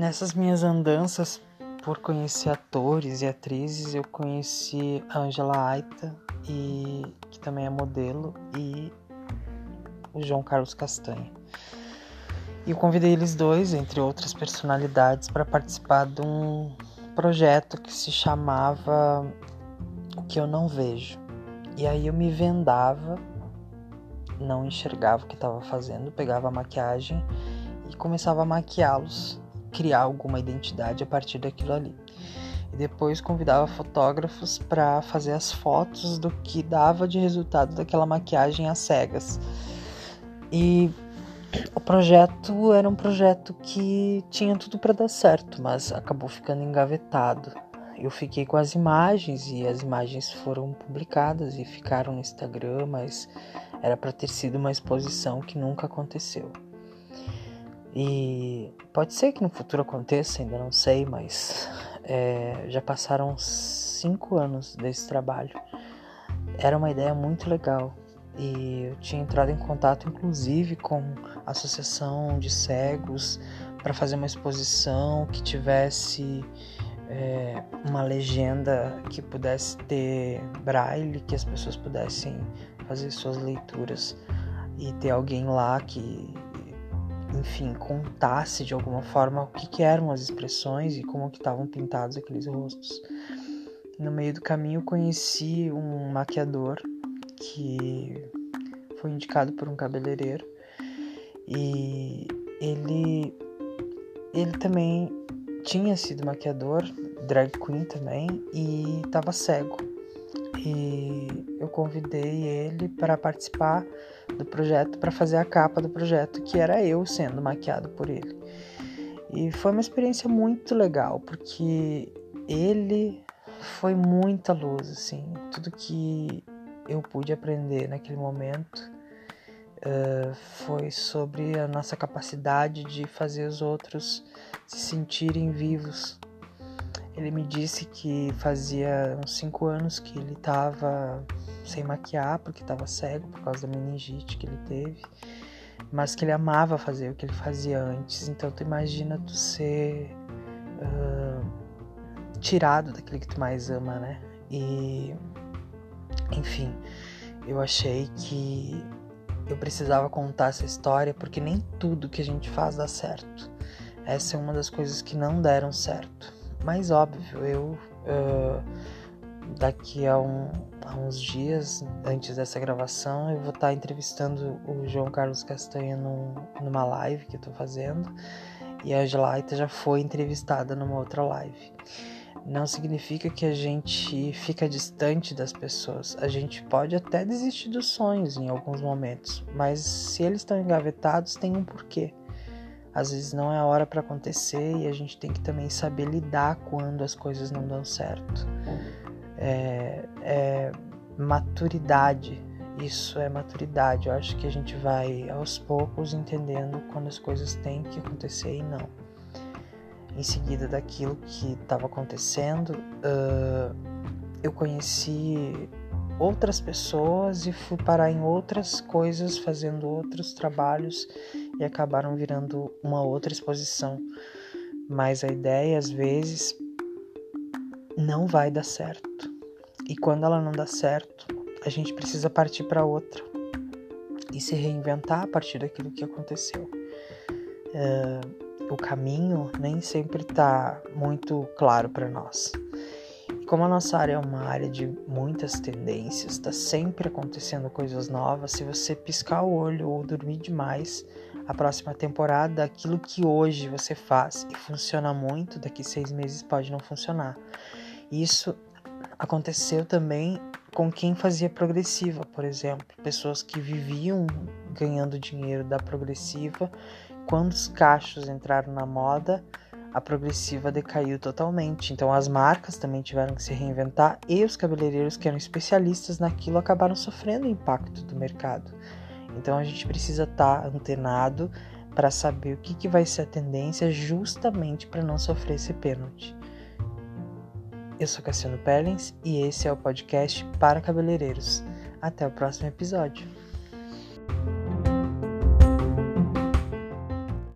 Nessas minhas andanças por conhecer atores e atrizes, eu conheci a Angela Aita, e, que também é modelo, e o João Carlos Castanha. E eu convidei eles dois, entre outras personalidades, para participar de um projeto que se chamava O que eu não vejo. E aí eu me vendava, não enxergava o que estava fazendo, pegava a maquiagem e começava a maquiá-los, criar alguma identidade a partir daquilo ali. E depois convidava fotógrafos para fazer as fotos do que dava de resultado daquela maquiagem às cegas. E o projeto era um projeto que tinha tudo para dar certo, mas acabou ficando engavetado. Eu fiquei com as imagens e as imagens foram publicadas e ficaram no Instagram, mas era para ter sido uma exposição que nunca aconteceu. E pode ser que no futuro aconteça, ainda não sei, mas é, já passaram cinco anos desse trabalho. Era uma ideia muito legal e eu tinha entrado em contato inclusive com a associação de cegos para fazer uma exposição que tivesse é, uma legenda que pudesse ter braille, que as pessoas pudessem fazer suas leituras e ter alguém lá que, enfim, contasse de alguma forma o que, que eram as expressões e como que estavam pintados aqueles rostos. No meio do caminho conheci um maquiador que foi indicado por um cabeleireiro e ele ele também tinha sido maquiador, drag queen também e estava cego. E eu convidei ele para participar do projeto, para fazer a capa do projeto, que era eu sendo maquiado por ele. E foi uma experiência muito legal, porque ele foi muita luz, assim, tudo que eu pude aprender naquele momento uh, foi sobre a nossa capacidade de fazer os outros se sentirem vivos. Ele me disse que fazia uns cinco anos que ele estava sem maquiar porque estava cego por causa da meningite que ele teve, mas que ele amava fazer o que ele fazia antes. Então tu imagina tu ser uh, tirado daquilo que tu mais ama, né? E enfim, eu achei que eu precisava contar essa história porque nem tudo que a gente faz dá certo. Essa é uma das coisas que não deram certo. Mas óbvio, eu uh, daqui a, um, a, uns dias antes dessa gravação eu vou estar entrevistando o João Carlos Castanha num, numa live que eu tô fazendo e a Angelaita já foi entrevistada numa outra live não significa que a gente fica distante das pessoas. A gente pode até desistir dos sonhos em alguns momentos, mas se eles estão engavetados, tem um porquê. Às vezes não é a hora para acontecer e a gente tem que também saber lidar quando as coisas não dão certo. É, é maturidade. Isso é maturidade. Eu acho que a gente vai aos poucos entendendo quando as coisas têm que acontecer e não em seguida daquilo que estava acontecendo, uh, eu conheci outras pessoas e fui parar em outras coisas, fazendo outros trabalhos e acabaram virando uma outra exposição. Mas a ideia, às vezes, não vai dar certo. E quando ela não dá certo, a gente precisa partir para outra e se reinventar a partir daquilo que aconteceu. Uh, o caminho nem sempre está muito claro para nós. Como a nossa área é uma área de muitas tendências, está sempre acontecendo coisas novas, se você piscar o olho ou dormir demais, a próxima temporada, aquilo que hoje você faz e funciona muito, daqui seis meses pode não funcionar. Isso aconteceu também com quem fazia progressiva, por exemplo, pessoas que viviam ganhando dinheiro da progressiva quando os cachos entraram na moda, a progressiva decaiu totalmente. Então as marcas também tiveram que se reinventar e os cabeleireiros que eram especialistas naquilo acabaram sofrendo o impacto do mercado. Então a gente precisa estar tá antenado para saber o que, que vai ser a tendência justamente para não sofrer esse pênalti. Eu sou Cassiano Pellens e esse é o podcast para cabeleireiros. Até o próximo episódio.